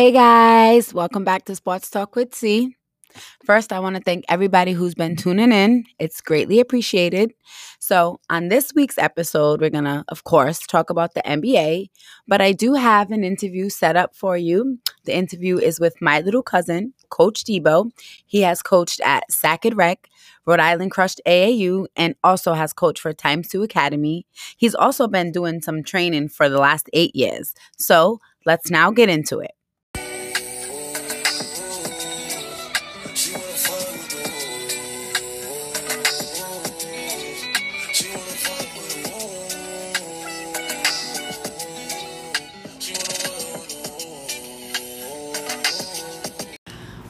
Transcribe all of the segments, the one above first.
Hey guys, welcome back to Sports Talk with C. First, I want to thank everybody who's been tuning in. It's greatly appreciated. So, on this week's episode, we're going to, of course, talk about the NBA, but I do have an interview set up for you. The interview is with my little cousin, Coach Debo. He has coached at Sackett Rec, Rhode Island Crushed AAU, and also has coached for Times 2 Academy. He's also been doing some training for the last eight years. So, let's now get into it.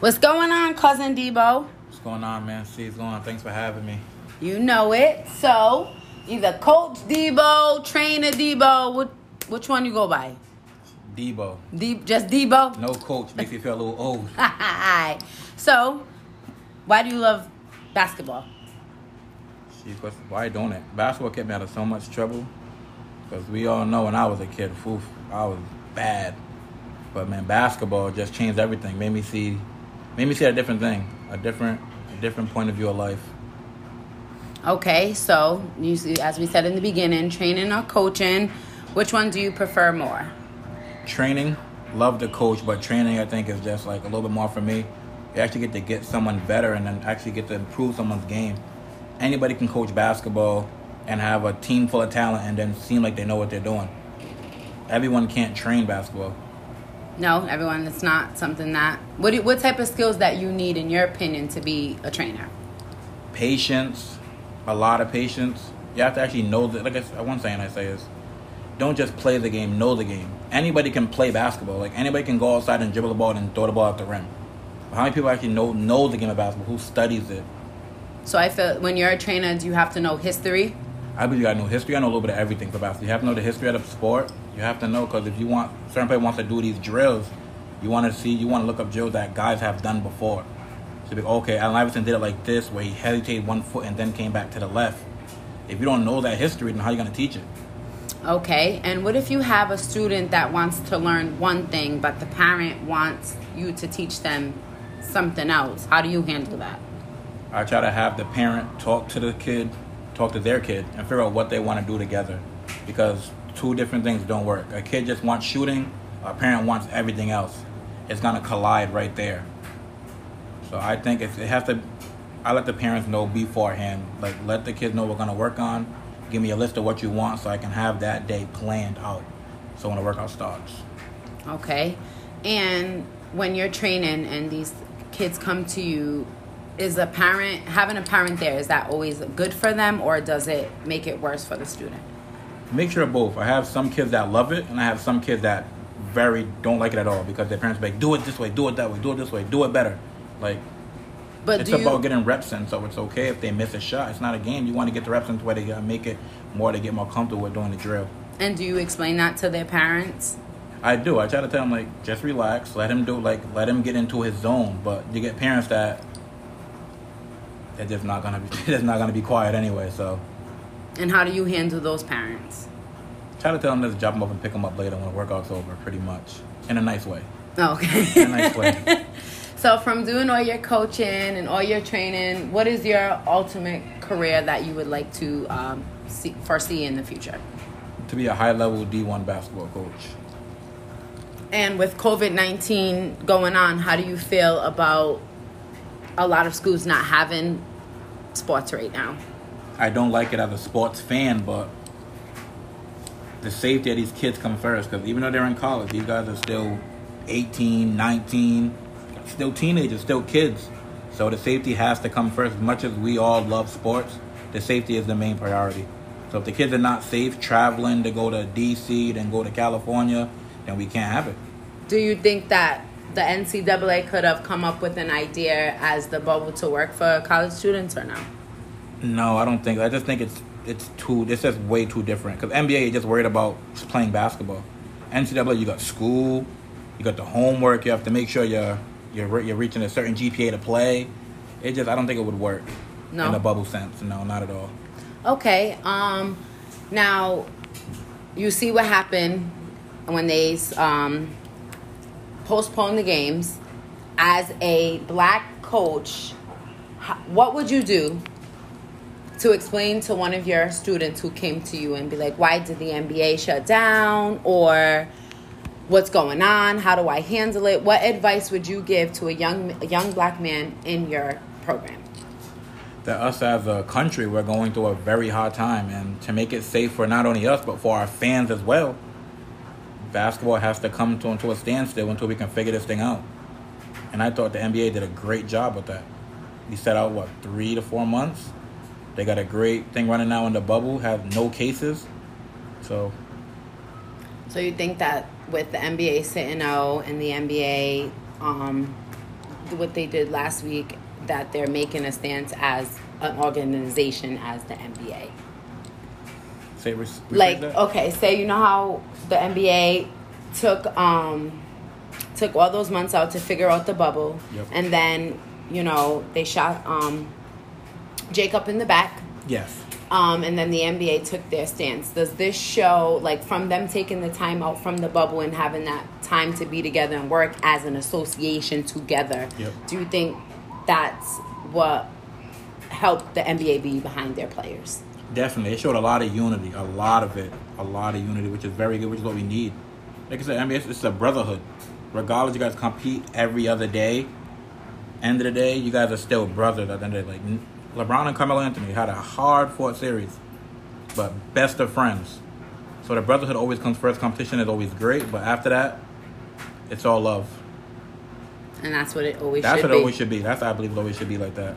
What's going on, cousin Debo? What's going on, man? See, it's going on. Thanks for having me. You know it. So, either Coach Debo, Trainer Debo, what, which one you go by? Debo. De- just Debo? No coach makes you feel a little old. so, why do you love basketball? See, why don't it? Basketball kept me out of so much trouble. Because we all know when I was a kid, oof, I was bad. But man, basketball just changed everything. Made me see made me see a different thing, a different, a different point of view of life. Okay, so you see, as we said in the beginning, training or coaching, which one do you prefer more? Training, love the coach, but training I think is just like a little bit more for me. You actually get to get someone better and then actually get to improve someone's game. Anybody can coach basketball and have a team full of talent and then seem like they know what they're doing. Everyone can't train basketball. No, everyone. It's not something that. What what type of skills that you need, in your opinion, to be a trainer? Patience, a lot of patience. You have to actually know that. Like I, one saying I say is, don't just play the game, know the game. Anybody can play basketball. Like anybody can go outside and dribble the ball and throw the ball at the rim. But how many people actually know know the game of basketball? Who studies it? So I feel when you're a trainer, do you have to know history? I believe you gotta know history. I know a little bit of everything for basketball. You have to know the history of the sport. You have to know because if you want certain people wants to do these drills, you want to see you want to look up drills that guys have done before. So be okay, Allen Iverson did it like this, where he hesitated one foot and then came back to the left. If you don't know that history, then how are you gonna teach it? Okay, and what if you have a student that wants to learn one thing, but the parent wants you to teach them something else? How do you handle that? I try to have the parent talk to the kid, talk to their kid, and figure out what they want to do together. Because two different things don't work. A kid just wants shooting, a parent wants everything else. It's gonna collide right there. So I think it has to. I let the parents know beforehand. Like let the kids know we're gonna work on. Give me a list of what you want so I can have that day planned out. So when the workout starts. Okay, and when you're training and these kids come to you is a parent having a parent there is that always good for them or does it make it worse for the student mixture of both. I have some kids that love it, and I have some kids that very don't like it at all because their parents like, "Do it this way, do it that way, do it this way, do it better." Like, but it's about you... getting reps in, so it's okay if they miss a shot. It's not a game. You want to get the reps in to where they gotta make it more to get more comfortable with doing the drill. And do you explain that to their parents? I do. I try to tell them like, just relax, let him do like, let him get into his zone. But you get parents that they're just not gonna be, they're just not gonna be quiet anyway. So and how do you handle those parents? Try to tell them to drop them off and pick them up later when the workout's over, pretty much. In a nice way. Oh, okay. In a nice way. so, from doing all your coaching and all your training, what is your ultimate career that you would like to um, see, foresee in the future? To be a high level D1 basketball coach. And with COVID 19 going on, how do you feel about a lot of schools not having sports right now? I don't like it as a sports fan, but the safety of these kids come first. Because even though they're in college, these guys are still 18, 19, still teenagers, still kids. So the safety has to come first. As much as we all love sports, the safety is the main priority. So if the kids are not safe traveling to go to DC, then go to California, then we can't have it. Do you think that the NCAA could have come up with an idea as the bubble to work for college students or no? No, I don't think. I just think it's it's too. It's just way too different. Because NBA is just worried about playing basketball. NCAA, you got school, you got the homework. You have to make sure you're you're you're reaching a certain GPA to play. It just I don't think it would work. No. In the bubble sense, no, not at all. Okay. Um. Now, you see what happened when they um postponed the games, as a black coach, what would you do to explain to one of your students who came to you and be like, why did the NBA shut down? Or what's going on? How do I handle it? What advice would you give to a young a young black man in your program? that us as a country we're going through a very hard time and to make it safe for not only us but for our fans as well basketball has to come to into a standstill until we can figure this thing out and i thought the nba did a great job with that we set out what three to four months they got a great thing running now in the bubble have no cases so So you think that with the NBA sitting out and the NBA, um, what they did last week, that they're making a stance as an organization as the NBA? say re- like that? okay say you know how the nba took um took all those months out to figure out the bubble Yep. and then you know they shot um jacob in the back yes um, and then the NBA took their stance. Does this show, like, from them taking the time out from the bubble and having that time to be together and work as an association together? Yep. Do you think that's what helped the NBA be behind their players? Definitely, it showed a lot of unity, a lot of it, a lot of unity, which is very good, which is what we need. Like I said, I mean, it's, it's a brotherhood. Regardless, you guys compete every other day. End of the day, you guys are still brothers. At the end of the day, like LeBron and Carmelo Anthony had a hard-fought series, but best of friends. So the brotherhood always comes first. Competition is always great, but after that, it's all love. And that's what it always That's should what it be. always should be. That's I believe it always should be like that.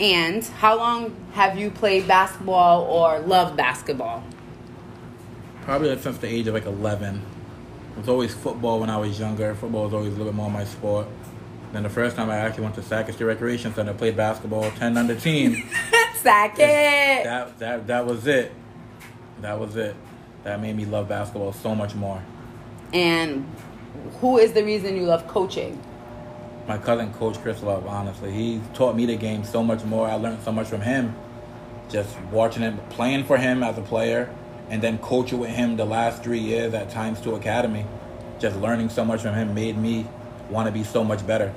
And how long have you played basketball or loved basketball? Probably since the age of like 11. It was always football when I was younger. Football was always a little bit more my sport. Then the first time I actually went to Sac State Recreation Center, played basketball, 10 under team. Sack it. that, that, that was it. That was it. That made me love basketball so much more. And who is the reason you love coaching? My cousin, Coach Chris Love, honestly, he taught me the game so much more. I learned so much from him. Just watching him, playing for him as a player, and then coaching with him the last three years at Times 2 Academy. Just learning so much from him made me want to be so much better.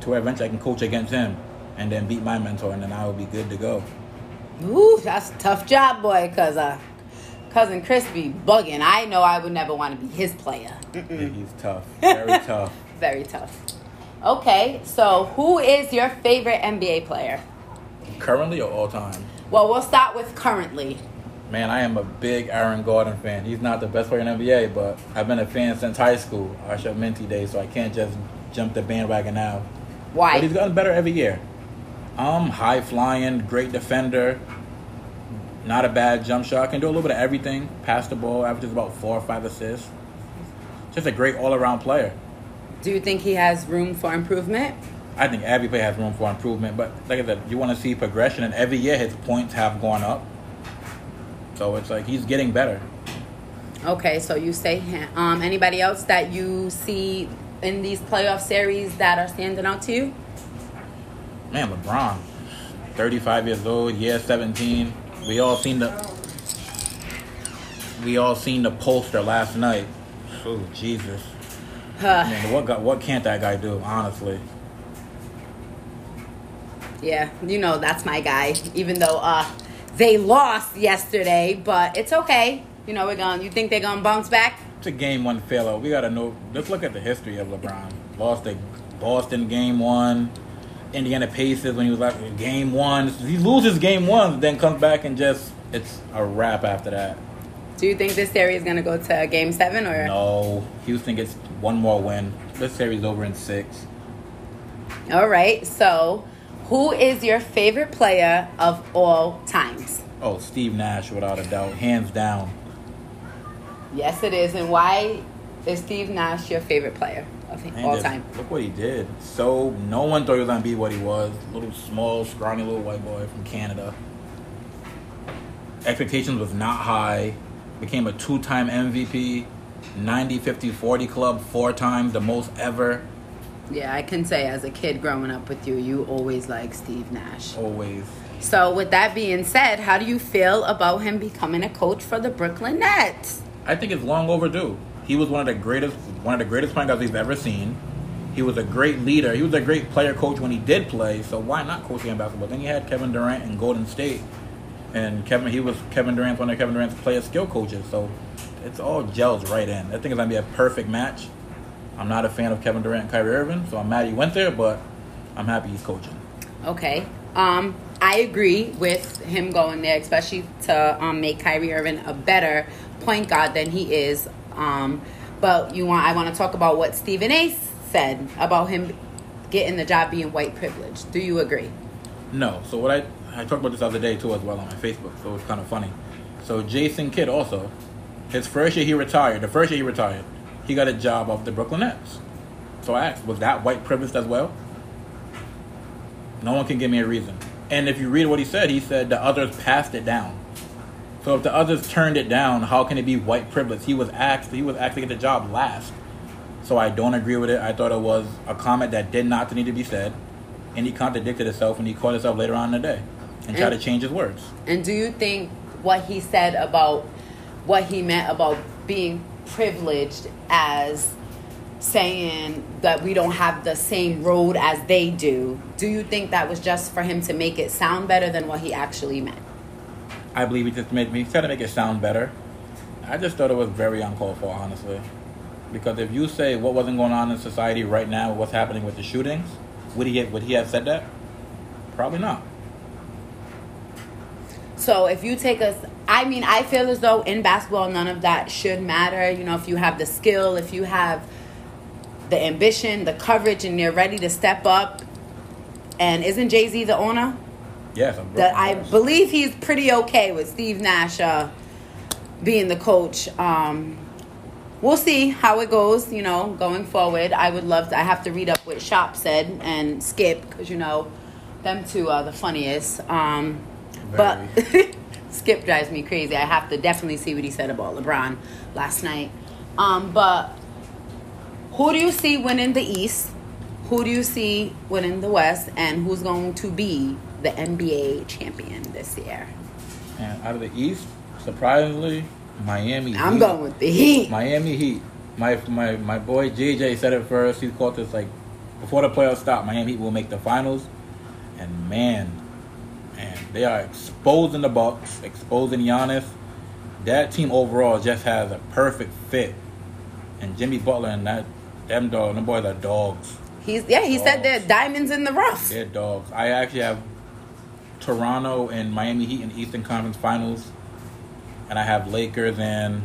To where eventually I can coach against him and then beat my mentor, and then I will be good to go. Ooh, that's a tough job, boy, because uh, cousin Chris be bugging. I know I would never want to be his player. Yeah, he's tough, very tough. Very tough. Okay, so who is your favorite NBA player? Currently or all time? Well, we'll start with currently. Man, I am a big Aaron Gordon fan. He's not the best player in the NBA, but I've been a fan since high school, Usher Mitty days, so I can't just jump the bandwagon now. But he's gotten better every year. Um, high flying, great defender, not a bad jump shot, can do a little bit of everything. Pass the ball, averages about four or five assists. Just a great all around player. Do you think he has room for improvement? I think every player has room for improvement, but like I said, you want to see progression, and every year his points have gone up. So it's like he's getting better. Okay, so you say him. Um, anybody else that you see in these playoff series that are standing out to you? Man, LeBron, 35 years old, year 17. We all seen the we all seen the poster last night. Oh Jesus, Huh. man, what got, what can't that guy do? Honestly, Yeah, you know that's my guy. Even though uh they lost yesterday, but it's okay. You know we're going. You think they're gonna bounce back? It's a game one failout. We gotta know. Let's look at the history of LeBron. Lost a Boston game one. Indiana Pacers when he was like game one. He loses game one, then comes back and just it's a wrap after that. Do you think this series is gonna go to Game Seven or? No, Houston gets one more win. This series over in six. All right. So, who is your favorite player of all times? Oh, Steve Nash, without a doubt, hands down. Yes, it is. And why is Steve Nash your favorite player of Man, all time? Look what he did. So no one thought he was gonna be what he was. Little small, scrawny little white boy from Canada. Expectations was not high. Became a two-time MVP, 90, 50, 40 club four times, the most ever. Yeah, I can say as a kid growing up with you, you always liked Steve Nash. Always. So, with that being said, how do you feel about him becoming a coach for the Brooklyn Nets? I think it's long overdue. He was one of the greatest, one of the greatest point guards we've ever seen. He was a great leader. He was a great player coach when he did play. So why not coach him basketball? Then he had Kevin Durant in Golden State, and Kevin he was Kevin Durant's one of Kevin Durant's player skill coaches. So it's all gels right in. I think it's gonna be a perfect match. I'm not a fan of Kevin Durant and Kyrie Irving, so I'm mad he went there, but I'm happy he's coaching. Okay. Um, I agree with him going there, especially to um, make Kyrie Irving a better point guard than he is. Um, but you want I want to talk about what Stephen A. said about him getting the job being white privilege. Do you agree? No. So what I I talked about this other day too as well on my Facebook, so it's kind of funny. So Jason Kidd also, his first year he retired. The first year he retired, he got a job off the Brooklyn Nets. So I asked, was that white privilege as well? No one can give me a reason. And if you read what he said, he said the others passed it down. So if the others turned it down, how can it be white privilege? He was asked. He was actually get the job last. So I don't agree with it. I thought it was a comment that did not need to be said, and he contradicted himself and he caught himself later on in the day and, and tried to change his words. And do you think what he said about what he meant about being privileged as saying that we don't have the same road as they do, do you think that was just for him to make it sound better than what he actually meant? I believe he just made me try to make it sound better. I just thought it was very uncalled for, honestly. Because if you say what wasn't going on in society right now, what's happening with the shootings, would he would he have said that? Probably not. So if you take us, I mean, I feel as though in basketball none of that should matter. You know, if you have the skill, if you have the ambition, the coverage, and you're ready to step up. And isn't Jay Z the owner? Yes, that I believe he's pretty okay with Steve Nash uh, being the coach. Um, we'll see how it goes. You know, going forward, I would love. To, I have to read up what Shaq said and Skip because you know, them two are the funniest. Um, but Skip drives me crazy. I have to definitely see what he said about LeBron last night. Um, but who do you see winning the East? Who do you see winning the West? And who's going to be the NBA champion this year? And out of the East, surprisingly, Miami. I'm Heat. going with the Heat. Miami Heat. My my my boy JJ said it first. He called this like before the playoffs start. Miami Heat will make the finals, and man, man, they are exposing the Bucks, exposing Giannis. That team overall just has a perfect fit, and Jimmy Butler and that them dog, them boys are dogs. He's yeah. He dogs. said they're diamonds in the rough. They're dogs. I actually have Toronto and Miami Heat in Eastern Conference Finals, and I have Lakers and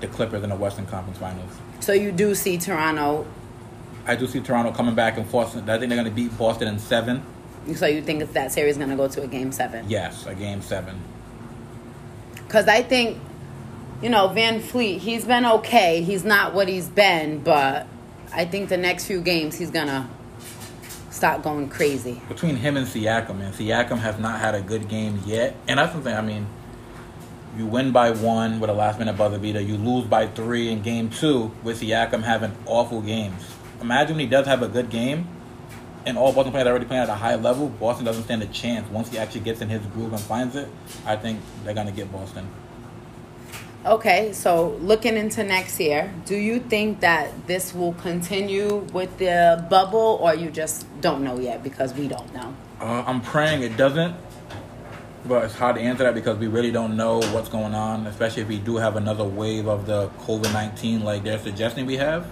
the Clippers in the Western Conference Finals. So you do see Toronto. I do see Toronto coming back and forcing. I think they're going to beat Boston in seven. So you think that series is going to go to a game seven? Yes, a game seven. Because I think, you know, VanVleet, he's been okay. He's not what he's been, but I think the next few games he's gonna start going crazy. Between him and Siakam, and Siakam has not had a good game yet, and that's something. I mean, you win by one with a last minute buzzer beater. You lose by three in game two with Siakam having awful games. Imagine when he does have a good game, and all Boston players are already playing at a high level. Boston doesn't stand a chance once he actually gets in his groove and finds it. I think they're gonna get Boston. Okay, so looking into next year, do you think that this will continue with the bubble, or you just don't know yet because we don't know? Uh, I'm praying it doesn't, but it's hard to answer that because we really don't know what's going on, especially if we do have another wave of the COVID 19 like they're suggesting we have.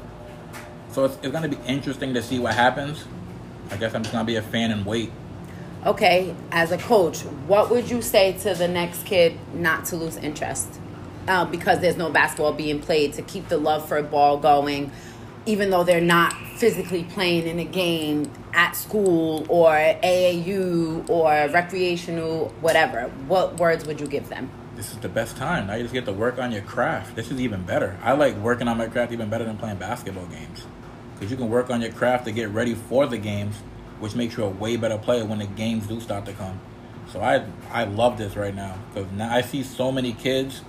So it's, it's going to be interesting to see what happens. I guess I'm just going to be a fan and wait. Okay, as a coach, what would you say to the next kid not to lose interest? Uh, because there's no basketball being played to keep the love for a ball going, even though they're not physically playing in a game at school or AAU or recreational, whatever. What words would you give them? This is the best time. Now you just get to work on your craft. This is even better. I like working on my craft even better than playing basketball games. Because you can work on your craft to get ready for the games, which makes you a way better player when the games do start to come. So I I love this right now because now I see so many kids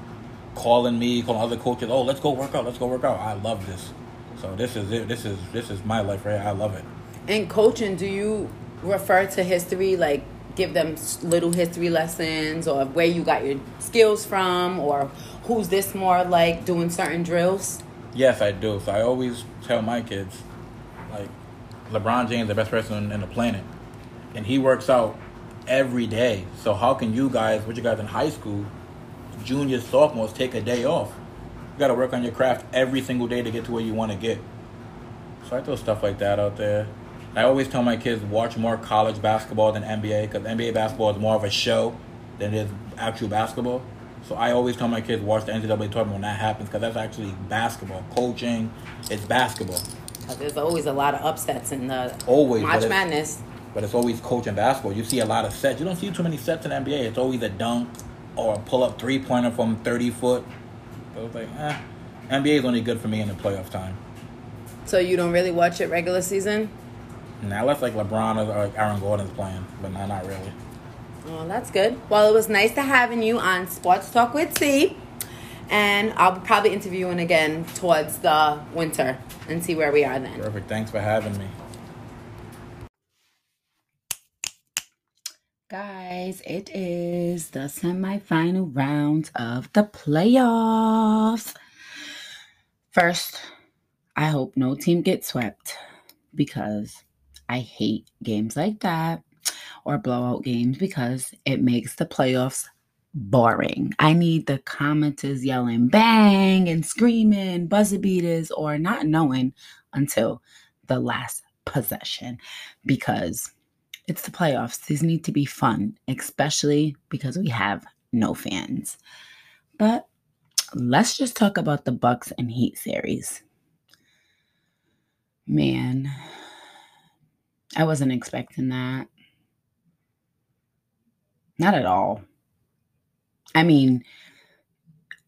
calling me, calling other coaches. Oh, let's go work out. Let's go work out. I love this. So this is it. This is this is my life right. I love it. In coaching, do you refer to history like give them little history lessons or where you got your skills from or who's this more like doing certain drills? Yes, I do. So I always tell my kids, like, LeBron James is the best person in the planet, and he works out every day. So how can you guys, what you guys in high school, juniors, sophomores, take a day off? You got to work on your craft every single day to get to where you want to get. So I throw stuff like that out there. I always tell my kids watch more college basketball than NBA because NBA basketball is more of a show than it is actual basketball. So I always tell my kids watch the NCAA tournament when that happens because that's actually basketball. Coaching, it's basketball. There's always a lot of upsets in the Always, March but Madness. But it's always coaching basketball. You see a lot of sets. You don't see too many sets in NBA. It's always a dunk or a pull up three pointer from 30 foot. So was like, eh. NBA is only good for me in the playoff time. So you don't really watch it regular season? Now, unless like LeBron or Aaron Gordon's playing, but no, not really. Oh, that's good. Well, it was nice to having you on Sports Talk with C. And I'll probably interview interviewing again towards the winter and see where we are then. Perfect. Thanks for having me. Guys, it is the semifinal round of the playoffs. First, I hope no team gets swept because I hate games like that or blowout games because it makes the playoffs boring. I need the commenters yelling bang and screaming, buzzer beaters, or not knowing until the last possession because it's the playoffs. These need to be fun, especially because we have no fans. But let's just talk about the Bucks and Heat series. Man, I wasn't expecting that. Not at all. I mean,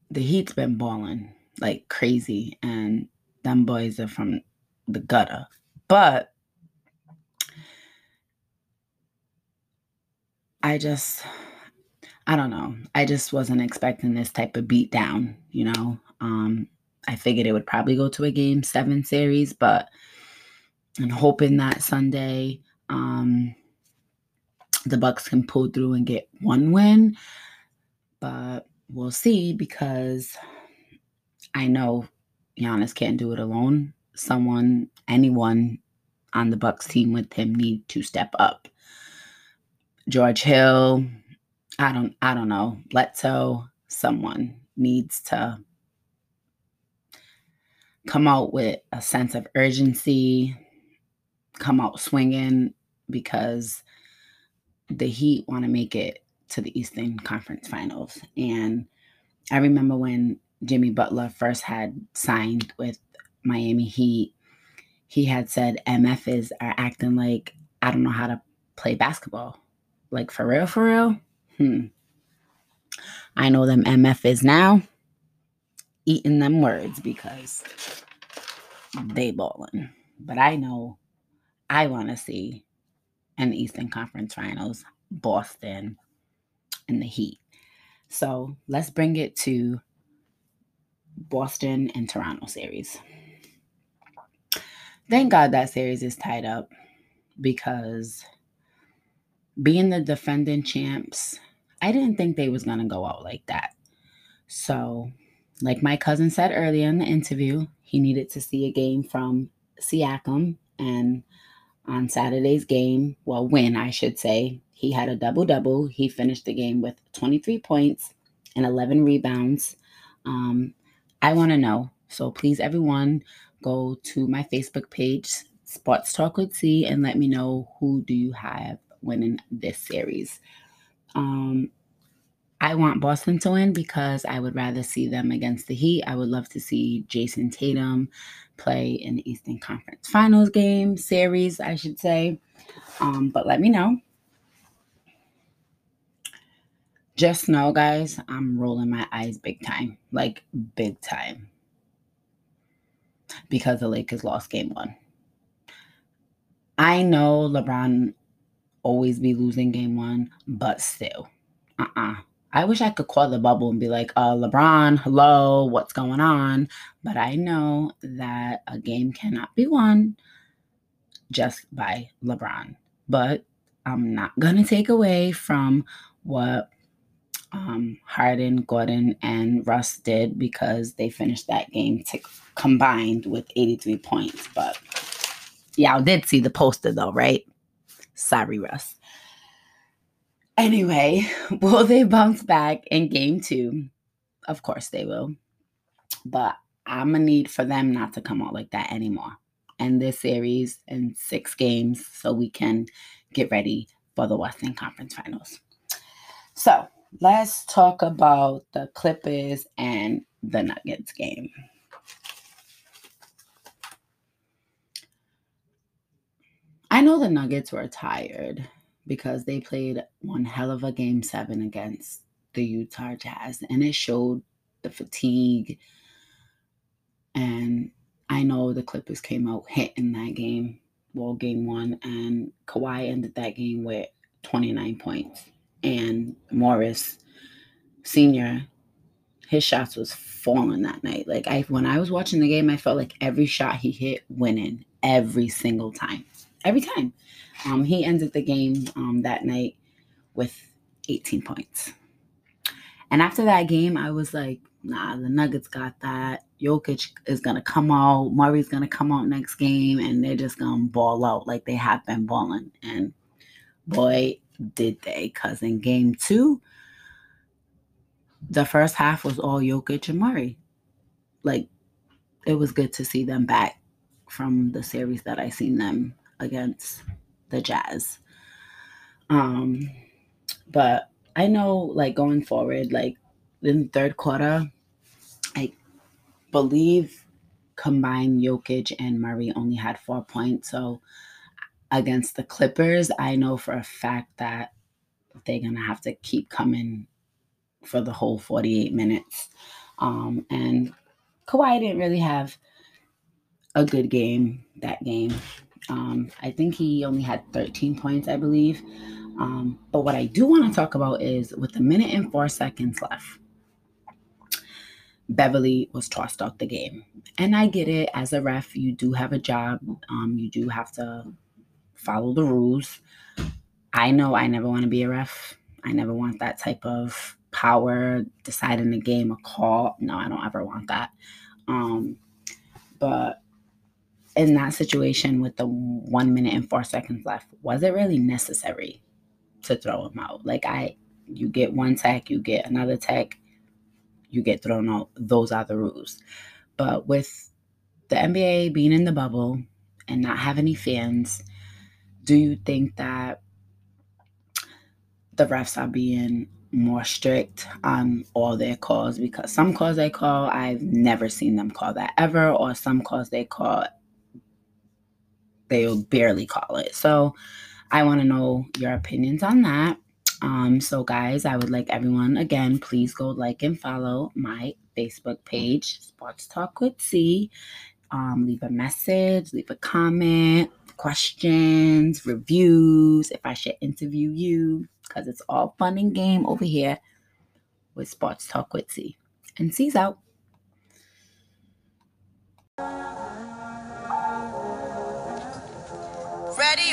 the Heat's been balling like crazy, and them boys are from the gutter. But I just, I don't know. I just wasn't expecting this type of beat down, you know. Um, I figured it would probably go to a game seven series, but and hoping that Sunday um, the Bucks can pull through and get one win. But we'll see because I know Giannis can't do it alone. Someone, anyone on the Bucks team with him need to step up. George Hill, I don't I don't know. Bledsoe, someone needs to come out with a sense of urgency, come out swinging because the Heat want to make it to the Eastern Conference Finals. And I remember when Jimmy Butler first had signed with Miami Heat, he had said MFs are acting like I don't know how to play basketball. Like for real, for real? Hmm. I know them MF is now eating them words because they balling. But I know I want to see an Eastern Conference Finals, Boston and the Heat. So let's bring it to Boston and Toronto series. Thank God that series is tied up because being the defending champs, I didn't think they was gonna go out like that. So, like my cousin said earlier in the interview, he needed to see a game from Siakam, and on Saturday's game, well, win I should say, he had a double double. He finished the game with 23 points and 11 rebounds. Um, I want to know, so please, everyone, go to my Facebook page, Sports Talk with C, and let me know who do you have winning this series. Um, I want Boston to win because I would rather see them against the Heat. I would love to see Jayson Tatum play in the Eastern Conference Finals game series, I should say. Um, but let me know. Just know, guys, I'm rolling my eyes big time, like big time, because the Lakers lost game one. I know LeBron always be losing game one, but still, uh uh I wish I could call the bubble and be like, uh, LeBron, hello, what's going on? But I know that a game cannot be won just by LeBron. But I'm not going to take away from what um, Harden, Gordon, and Russ did because they finished that game t- combined with 83 points. But y'all did see the poster though, right? Sorry, Russ. Anyway, will they bounce back in game two? Of course they will. But I'm going to need for them not to come out like that anymore. End this series in six games so we can get ready for the Western Conference Finals. So let's talk about the Clippers and the Nuggets game. I know the Nuggets were tired because they played one hell of a game seven against the Utah Jazz, and it showed the fatigue. And I know the Clippers came out hitting that game, well, game one, and Kawhi ended that game with 29 points. And Morris Sr., his shots was falling that night. Like I when I was watching the game, I felt like every shot he hit winning every single time. Every time. Um, he ended the game um, that night with 18 points. And after that game, I was like, nah, the Nuggets got that. Jokic is going to come out. Murray's going to come out next game, and they're just going to ball out like they have been balling. And boy, did they. Because in game two, the first half was all Jokic and Murray. Like, it was good to see them back from the series that I seen them against the Jazz. Um, but I know, like going forward, like in the third quarter, I believe combined Jokic and Murray only had four points. So against the Clippers, I know for a fact that they're gonna have to keep coming for the whole 48 minutes. Um, and Kawhi didn't really have a good game that game. Um, I think he only had 13 points, I believe. Um, but what I do want to talk about is with a minute and four seconds left, Beverley was tossed out the game. And I get it. As a ref, you do have a job. Um, you do have to follow the rules. I know I never want to be a ref. I never want that type of power deciding the game, a call. No, I don't ever want that. Um, but in that situation with the one minute and four seconds left, was it really necessary to throw him out? Like I, you get one tech, you get another tech, you get thrown out. Those are the rules. But with the NBA being in the bubble and not have any fans, do you think that the refs are being more strict on all their calls because some calls they call I've never seen them call that ever or some calls they call they'll barely call it. So I want to know your opinions on that. Um, so guys, I would like everyone again, please go like and follow my Facebook page, Sports Talk with C. Um, leave a message, leave a comment, questions, reviews, if I should interview you, because it's all fun and game over here with Sports Talk with C. And C's out.